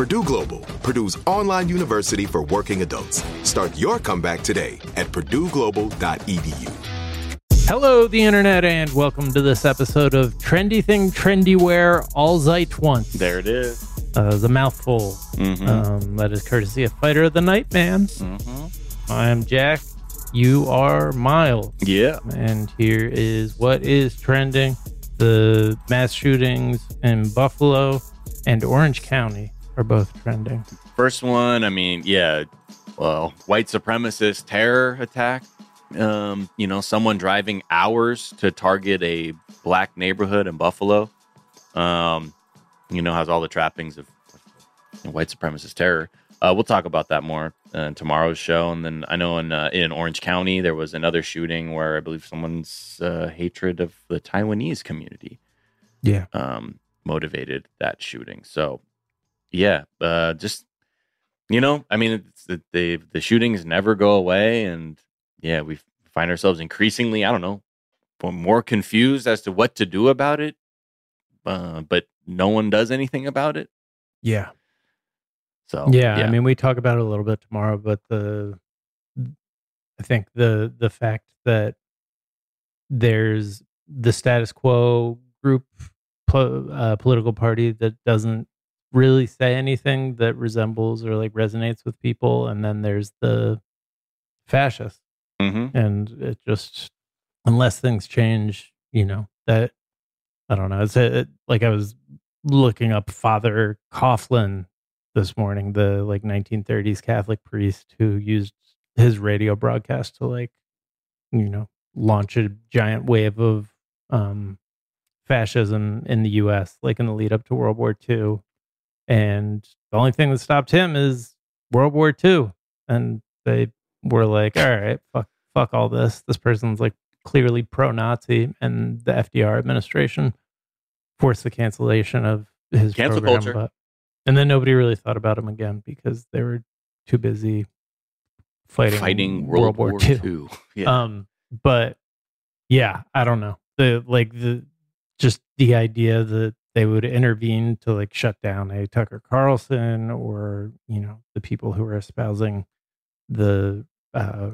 Purdue Global, Purdue's online university for working adults. Start your comeback today at purdueglobal.edu. Hello, the internet, and welcome to this episode of Trendy Thing, Trendywhere, All Zeit Once. There it is. Uh, the mouthful. Mhm. Um, that is courtesy of Fighter of the Night Man. Mm-hmm. I am Jack. You are Miles. Yeah. And here is what is trending the mass shootings in Buffalo and Orange County are both trending. First one, I mean, yeah, well, white supremacist terror attack. Um, you know, someone driving hours to target a black neighborhood in Buffalo. Um, you know, has all the trappings of white supremacist terror. Uh, we'll talk about that more uh, in tomorrow's show. And then I know in uh, in Orange County there was another shooting where I believe someone's uh, hatred of the Taiwanese community Yeah. um, motivated that shooting. So, yeah, uh, just you know, I mean, it's the, the the shootings never go away, and yeah, we find ourselves increasingly, I don't know, more confused as to what to do about it. Uh, but no one does anything about it. Yeah. So yeah, I mean, we talk about it a little bit tomorrow, but the I think the the fact that there's the status quo group po- uh, political party that doesn't really say anything that resembles or like resonates with people, and then there's the fascists, Mhm. and it just unless things change, you know that I don't know. It's a, it, like I was looking up Father Coughlin this morning, the like 1930s Catholic priest who used his radio broadcast to like, you know, launch a giant wave of um, fascism in the U.S. like in the lead up to World War II, and the only thing that stopped him is World War II, and they were like, all right, fuck, fuck all this. This person's like clearly pro-Nazi, and the FDR administration forced the cancellation of his Cancel program, culture. but- and then nobody really thought about him again because they were too busy fighting, fighting World, War, II. II. Yeah. Um, but yeah, I don't know. The like the just the idea that they would intervene to like shut down a Tucker Carlson or you know the people who are espousing the uh,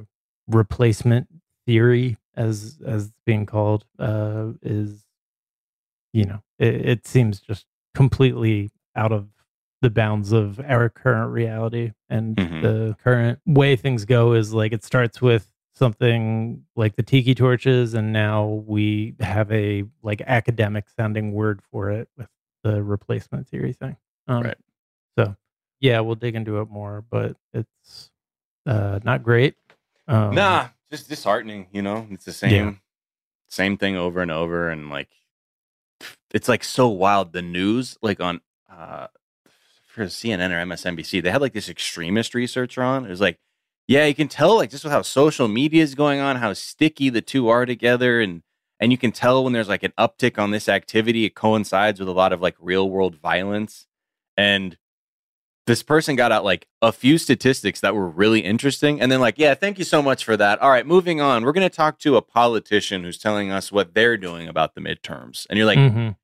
replacement theory as as being called uh, is you know it, it seems just completely out of the bounds of our current reality and Mhm. the current way things go is like it starts with something like the tiki torches and now we have a like academic sounding word for it with the replacement theory thing um, Right. so yeah we'll dig into it more but it's uh not great um, nah, just disheartening. You know, it's the same Yeah. same thing over and over, and like it's like so wild. The news, like on uh for CNN or MSNBC, they had like this extremist researcher on. It was like, yeah, you can tell like just with how social media is going on, how sticky the two are together, and and you can tell when there's like an uptick on this activity, it coincides with a lot of like real world violence. And this person got out like a few statistics that were really interesting. And then, like, yeah, thank you so much for that. All right, moving on. We're going to talk to a politician who's telling us what they're doing about the midterms. And you're like, Mhm.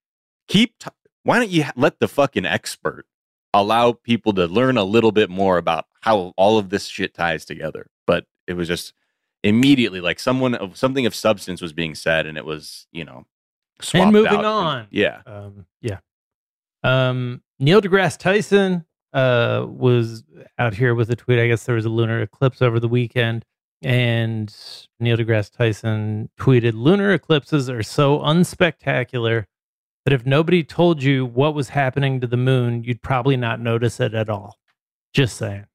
keep, t- why don't you ha- let the fucking expert allow people to learn a little bit more about how all of this shit ties together? But it was just immediately like someone of something of substance was being said, and it was, you know, swapped moving out. on. Yeah. Um, yeah. Um, Neil deGrasse Tyson uh, was out here with a tweet. I guess there was a lunar eclipse over the weekend, and Neil deGrasse Tyson tweeted, "Lunar eclipses are so unspectacular that if nobody told you what was happening to the moon, you'd probably not notice it at all." Just saying.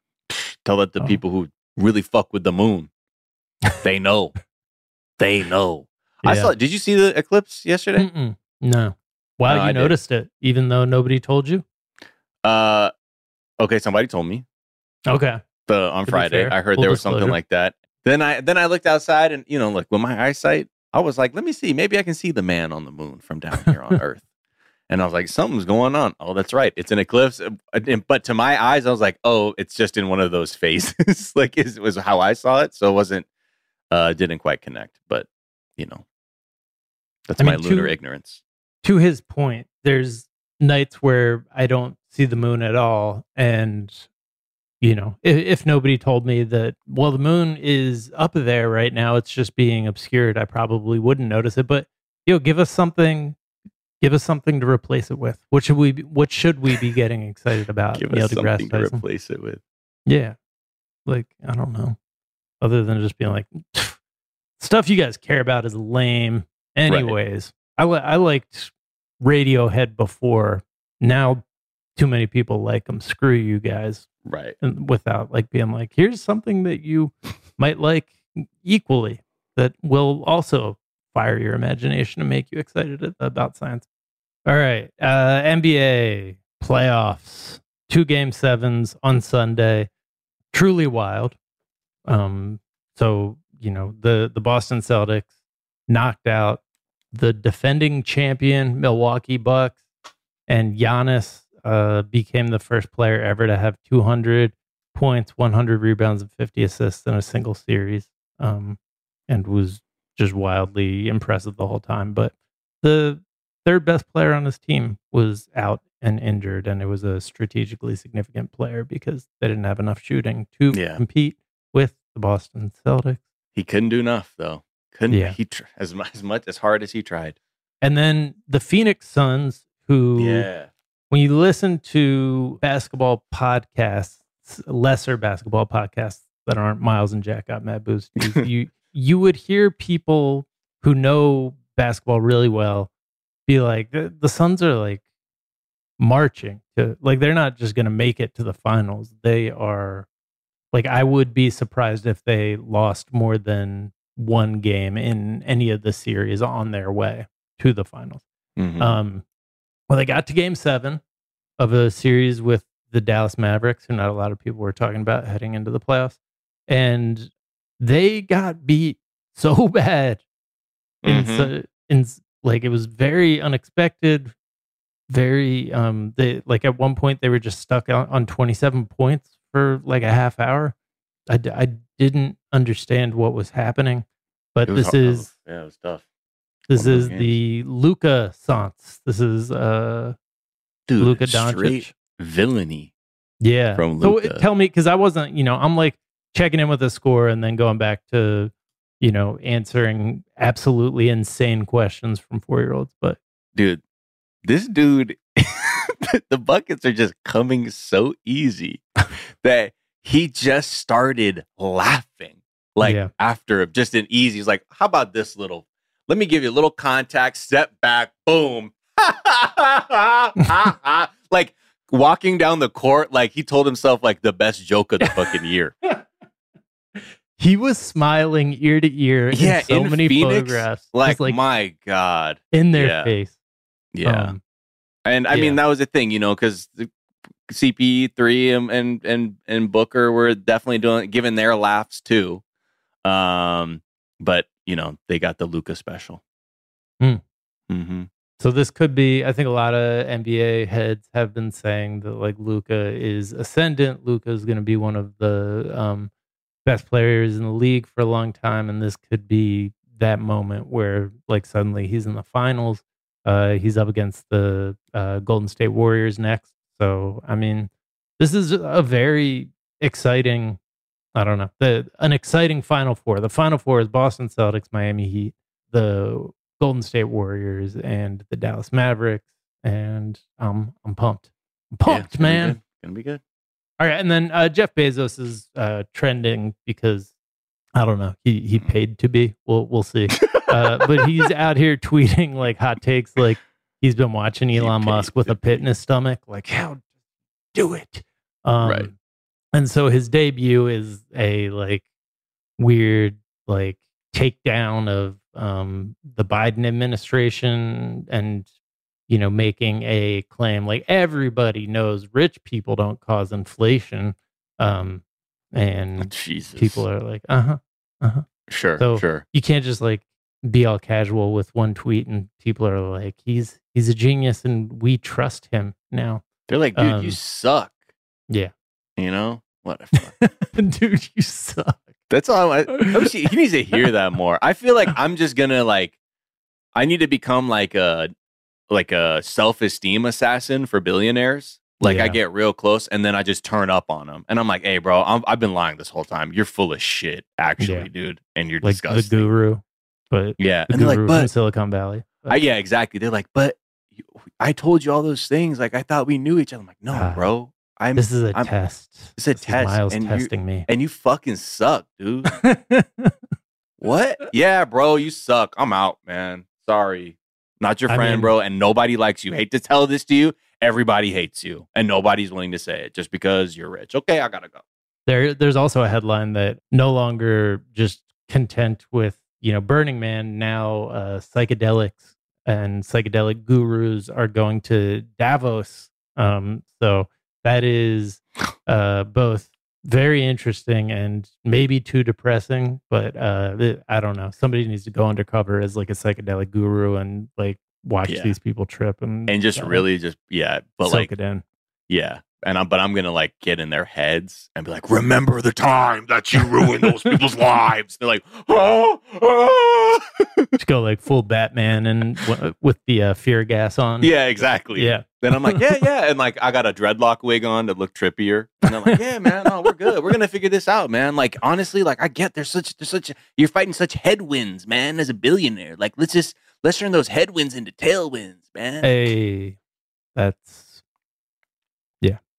Tell that to Oh. people who really fuck with the moon, they know. they know. I Yeah. saw. Did you see the eclipse yesterday? Mm-mm. No. Wow, No, you I did. noticed it, even though nobody told you. Uh, okay. Somebody told me Okay. the on Friday. I heard full there was something like that. Then I then I looked outside and you know like with my eyesight, I was like, let me see, maybe I can see the man on the moon from down here on Earth. And I was like, something's going on. Oh, that's right. It's an eclipse. Uh, But to my eyes, I was like, oh, it's just in one of those phases. like it was how I saw it. So it wasn't, uh, didn't quite connect. But, you know, that's I my mean, lunar to- ignorance. to his point, there's nights where I don't see the moon at all. And, you know, if, if nobody told me that, well, the moon is up there right now, it's just being obscured, I probably wouldn't notice it. But, you know, give us something. Give us something to replace it with. What should we? Be, what should we be getting excited about? Give Neil us deGrasse something to replace it with. Yeah, like I don't know. Other than just being like, stuff you guys care about is lame. Anyways, I li- I liked Radiohead before. Now, too many people like them. Screw you guys. Right. And without like being like, here's something that you might like equally that will also fire your imagination and make you excited about science. All right, uh, NBA playoffs, two game sevens on Sunday, truly wild. Um, so you know the the Boston Celtics knocked out the defending champion Milwaukee Bucks, and Giannis uh, became the first player ever to have 200 points, 100 rebounds, and 50 assists in a single series, um, and was just wildly impressive the whole time. But the third best player on his team was out and injured, and it was a strategically significant player because they didn't have enough shooting to Yeah. compete with the Boston Celtics. He couldn't do enough though. Couldn't Yeah. he tr- as much as much as hard as he tried. And then the Phoenix Suns, who Yeah. When you listen to basketball podcasts, lesser basketball podcasts that aren't Miles and Jack got mad Boost, you you would hear people who know basketball really well be like, the, the Suns are like marching to like they're not just going to make it to the finals. They are like I would be surprised if they lost more than one game in any of the series on their way to the finals. Mhm. Um, well, they got to game seven of a series with the Dallas Mavericks, who not a lot of people were talking about heading into the playoffs. And they got beat so bad. In, Mhm. so, in like, it was very unexpected. Very, um, they like at one point they were just stuck on, on 27 points for like a half hour. I, I didn't understand what was happening, but was this hard- is yeah, it was tough. This One of those is the Luka Sans. This is uh Dude, straight Doncic. villainy. Yeah. From Luka. so uh, tell me because I wasn't, you know, I'm like checking in with the score and then going back to, you know, answering absolutely insane questions from four year olds. But Dude, this dude the buckets are just coming so easy that he just started laughing. Like Yeah. after just an easy, he's like, How about this little? Let me give you a little contact, step back, boom. like walking down the court, like he told himself like the best joke of the fucking year. he was smiling ear to ear Yeah, in so in many Phoenix, photographs. Like, like my God. in their yeah. face. Yeah. Um, and I yeah. mean, that was the thing, you know, because CP3 and, and and and Booker were definitely doing giving their laughs too. Um, but you know, they got the Luka special. Hmm. Mm-hmm. So this could be. I think a lot of NBA heads have been saying that like Luka is ascendant. Luka is going to be one of the um, best players in the league for a long time, and this could be that moment where like suddenly he's in the finals. Uh, he's up against the uh, Golden State Warriors next. So I mean, this is a very exciting. I don't know the an exciting Final Four. The Final Four is Boston Celtics, Miami Heat, the Golden State Warriors and the Dallas Mavericks, and um, I'm pumped. I'm pumped, man. It's Gonna be good. All right, and then uh, Jeff Bezos is uh, trending because I don't know. He he paid to be. We'll we'll see. uh, but he's out here tweeting like hot takes, like he's been watching Elon paid Musk with a pit in his stomach, like how do it. Um, Right. And so his debut is a like weird like takedown of um the Biden administration and you know making a claim like everybody knows rich people don't cause inflation um and Jesus. people are like uh-huh uh-huh sure, so- sure. you can't just like be all casual with one tweet and people are like he's he's a genius and we trust him now They're like, dude, you um, suck. yeah You know, whatever. dude you suck That's all. I, I wish he, he needs to hear that more. I feel like I'm just gonna like, I need to become like a like a self esteem assassin for billionaires. Like I get real close and then I just turn up on them, and I'm like, "Hey, bro, I'm, I've been lying this whole time. You're full of shit, actually, Yeah. dude, and you're like disgusting." the guru but Yeah, the and guru like, "But silicon valley I, yeah, exactly." They're like, "But you- I told you all those things. Like I thought we knew each other." I'm like, "No, Ah, bro. I'm this is a I'm- test it's a This is test, miles and you- testing me and you fucking suck, dude." What? yeah, bro, you suck. I'm out, man. Sorry. Not your I friend, mean- bro, and nobody likes you. Hate to tell this to you. Everybody hates you, and nobody's willing to say it just because you're rich. Okay, I gotta go. There, there's also a headline that no longer just content with you know Burning Man. Now, uh, psychedelics and psychedelic gurus are going to Davos. Um, so that is uh, both very interesting and maybe too depressing. But uh, I don't know. Somebody needs to go undercover as like a psychedelic guru and like watch Yeah. these people trip and And just really just yeah, but soak like it in. yeah. And I'm but I'm gonna like get in their heads and be like, remember the time that you ruined those people's lives. They're like, oh, oh. Just go like full Batman and w- with the uh, fear gas on. yeah, exactly. yeah. Then I'm like, yeah, yeah, and like I got a dreadlock wig on to look trippier, and I'm like, yeah, man, no, we're good. We're gonna figure this out, man. Like honestly, like I get there's such there's such you're fighting such headwinds, man. As a billionaire, like let's just let's turn those headwinds into tailwinds, man. Hey, that's yeah. That-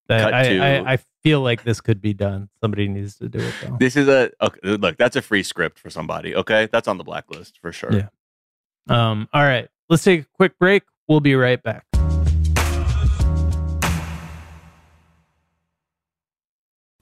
Cut I, to- I I feel like this could be done. Somebody needs to do it though. This is a okay, look. That's a free script for somebody. Okay, that's on the blacklist for sure. Yeah. Um. All right. Let's take a quick break. We'll be right back.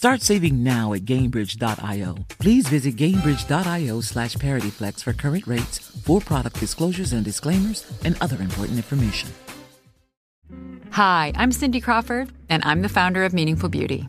Start saving now at Gainbridge.io. Please visit Gainbridge.io slash ParityFlex for current rates, for product disclosures and disclaimers, and other important information. Hi, I'm Cindy Crawford, and I'm the founder of Meaningful Beauty.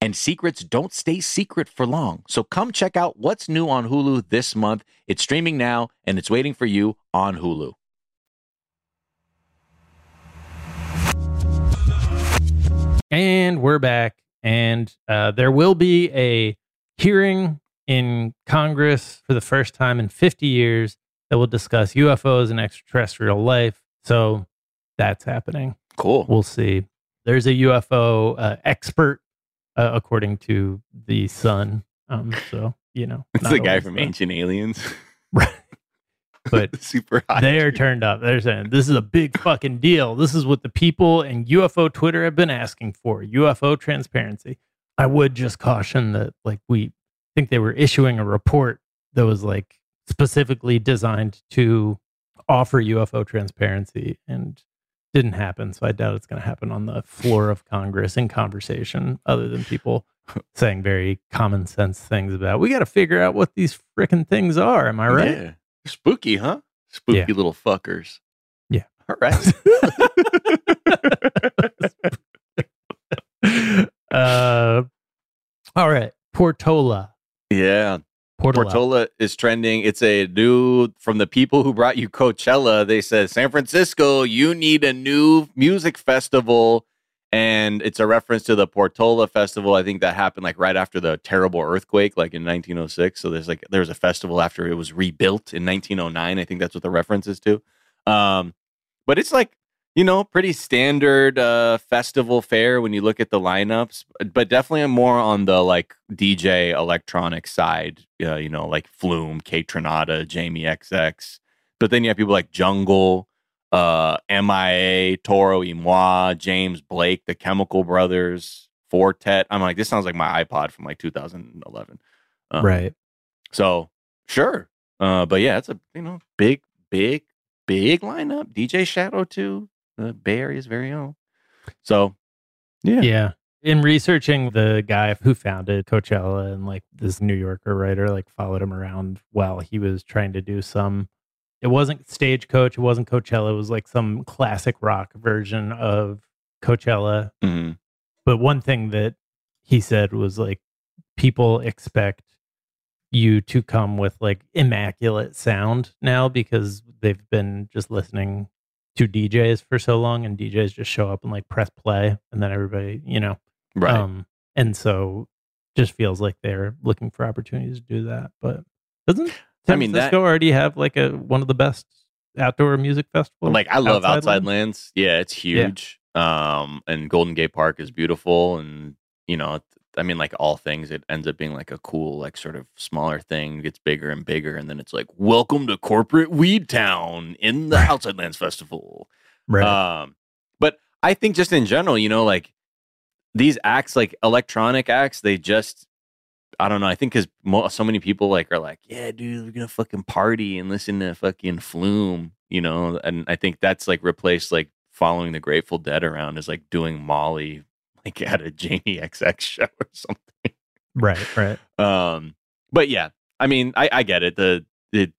and secrets don't stay secret for long. So come check out what's new on Hulu this month. It's streaming now and it's waiting for you on Hulu. And we're back. And uh, there will be a hearing in Congress for the first time in 50 years that will discuss UFOs and extraterrestrial life. So that's happening. Cool. We'll see. There's a UFO uh, expert, uh, according to the Sun. Um, so you know, It's the guy from the- Ancient Aliens. Right. But Super high. they are turned up. They're saying this is a big fucking deal. This is what the people and UFO Twitter have been asking for UFO transparency. I would just caution that, like, we think they were issuing a report that was like specifically designed to offer UFO transparency and didn't happen. So I doubt it's going to happen on the floor of Congress in conversation, other than people saying very common sense things about we got to figure out what these freaking things are. Am I right? Yeah. Spooky, huh? Spooky Yeah. little fuckers. Yeah. All right. uh, all right. Portola. yeah. Portola. Portola is trending. It's a new from the people who brought you Coachella. They said, San Francisco, you need a new music festival. And it's a reference to the Portola festival. I think that happened like right after the terrible earthquake, like in 1906. So there's like there's a festival after it was rebuilt in 1909. I think that's what the reference is to. Um, but it's like you know pretty standard uh, festival fare when you look at the lineups, but definitely more on the like DJ electronic side. Uh, you know, like Flume, Kaytranada, Jamie XX. But then you have people like Jungle, uh, MIA, Toro y Moi, James Blake, the Chemical Brothers, Four Tet. I'm like, this sounds like my iPod from like 2011. Um, right. So sure. Uh, but yeah, it's a you know big, big, big lineup. DJ Shadow too, the Bay Area's very own. So yeah, Yeah. In researching the guy who founded Coachella and like this New Yorker writer, like followed him around while he was trying to do some. It wasn't Stagecoach. It wasn't Coachella. It was like some classic rock version of Coachella. Mhm. But one thing that he said was like, people expect you to come with like immaculate sound now because they've been just listening to DJs for so long and DJs just show up and like press play and then everybody, you know, right. um, and so just feels like they're looking for opportunities to do that. But doesn't San I mean, that- Francisco already have like a one of the best outdoor music festivals? like I love Outside, Land? Lands. Yeah, it's huge. Um, and Golden Gate Park is beautiful, and you know, I mean, like all things, it ends up being like a cool, like sort of smaller thing. Gets bigger and bigger, and then it's like, welcome to corporate Weed Town in the Outside Lands Festival. Right. Um, but I think just in general, you know, like these acts, like electronic acts, they just, I don't know. I think because mo- so many people like are like, yeah, dude, we're gonna fucking party and listen to fucking Flume, you know. And I think that's like replaced like following the Grateful Dead around is like doing Molly like at a Jamie XX show or something. right. Right. Um, but yeah, I mean, I, I get it. The, the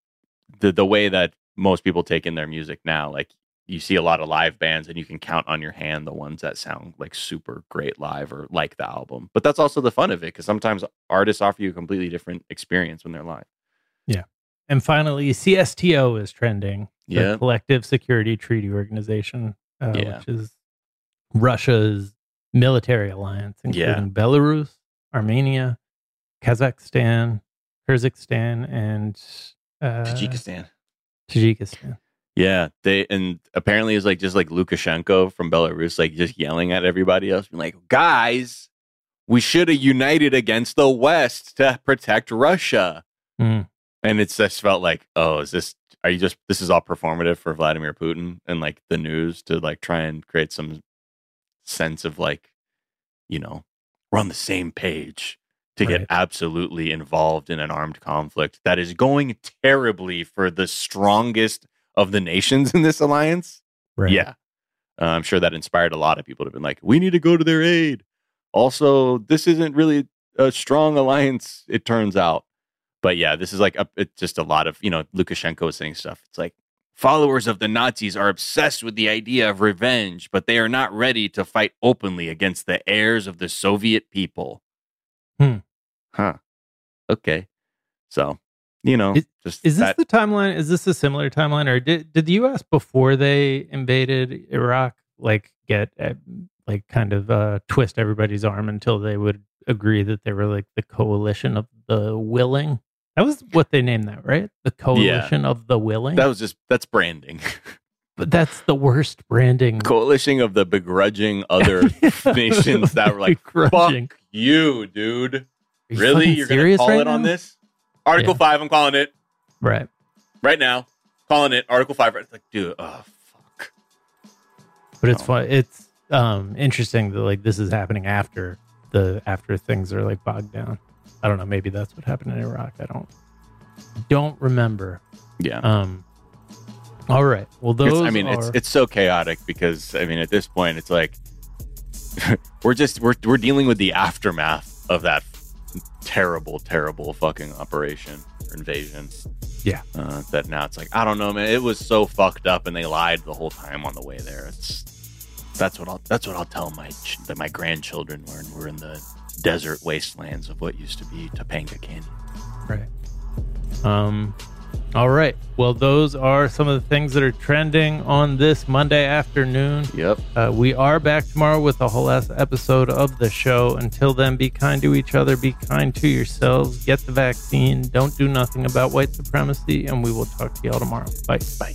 the the way that most people take in their music now, like you see a lot of live bands and you can count on your hand the ones that sound like super great live or like the album. But that's also the fun of it because sometimes artists offer you a completely different experience when they're live. Yeah. And finally, CSTO is trending. The Yeah. Collective Security Treaty Organization, uh, Yeah. which is Russia's military alliance, Yeah. including Belarus, Armenia, Kazakhstan, Kyrgyzstan, and uh, Tajikistan. Tajikistan. Yeah, they and apparently it's like just like Lukashenko from Belarus, like just yelling at everybody else, being like, "Guys, we should have united against the West to protect Russia." Mm. And it's just felt like, oh, is this? Are you just? This is all performative for Vladimir Putin and like the news to like try and create some sense of like, you know, we're on the same page to Right. get absolutely involved in an armed conflict that is going terribly for the strongest of the nations in this alliance. Right. Yeah. Uh, I'm sure that inspired a lot of people to have been like, we need to go to their aid. Also, this isn't really a strong alliance, it turns out. But yeah, this is like a, it's just a lot of, you know, Lukashenko is saying stuff. It's like followers of the Nazis are obsessed with the idea of revenge, but they are not ready to fight openly against the heirs of the Soviet people. Hmm. Huh. Okay. So, you know, Is- just Is this that, the timeline? Is this a similar timeline, or did did the U.S. before they invaded Iraq like get uh, like kind of uh, twist everybody's arm until they would agree that they were like the coalition of the willing? That was what they named that, right? The coalition of the willing. that was just that's branding. but that's the worst branding. coalition of the begrudging other nations that were like, Begrudging. "Fuck you, dude! You really? You're gonna call right it on this? Article Yeah. five. I'm calling it right? right now. Calling it Article five. It's like, dude, oh fuck. But it's Oh. fun. It's um interesting that like this is happening after the after things are like bogged down. I don't know. Maybe that's what happened in Iraq. I don't don't remember. Yeah. Um. All right. Well, It's- those. I mean, it's are- it's so chaotic because I mean, at this point, it's like we're just we're we're dealing with the aftermath of that terrible, terrible fucking operation or invasion. Yeah. Uh, that now it's like I don't know, man. It was so fucked up, and they lied the whole time on the way there. It's that's what I'll that's what I'll tell my ch- that my grandchildren when we're in the desert wastelands of what used to be Topanga Canyon. right. Um. All right. Well, those are some of the things that are trending on this Monday afternoon. Yep. Uh, we are back tomorrow with a whole last episode of the show. Until then, be kind to each other, be kind to yourselves, get the vaccine, don't do nothing about white supremacy, and we will talk to y'all tomorrow. Bye. Bye.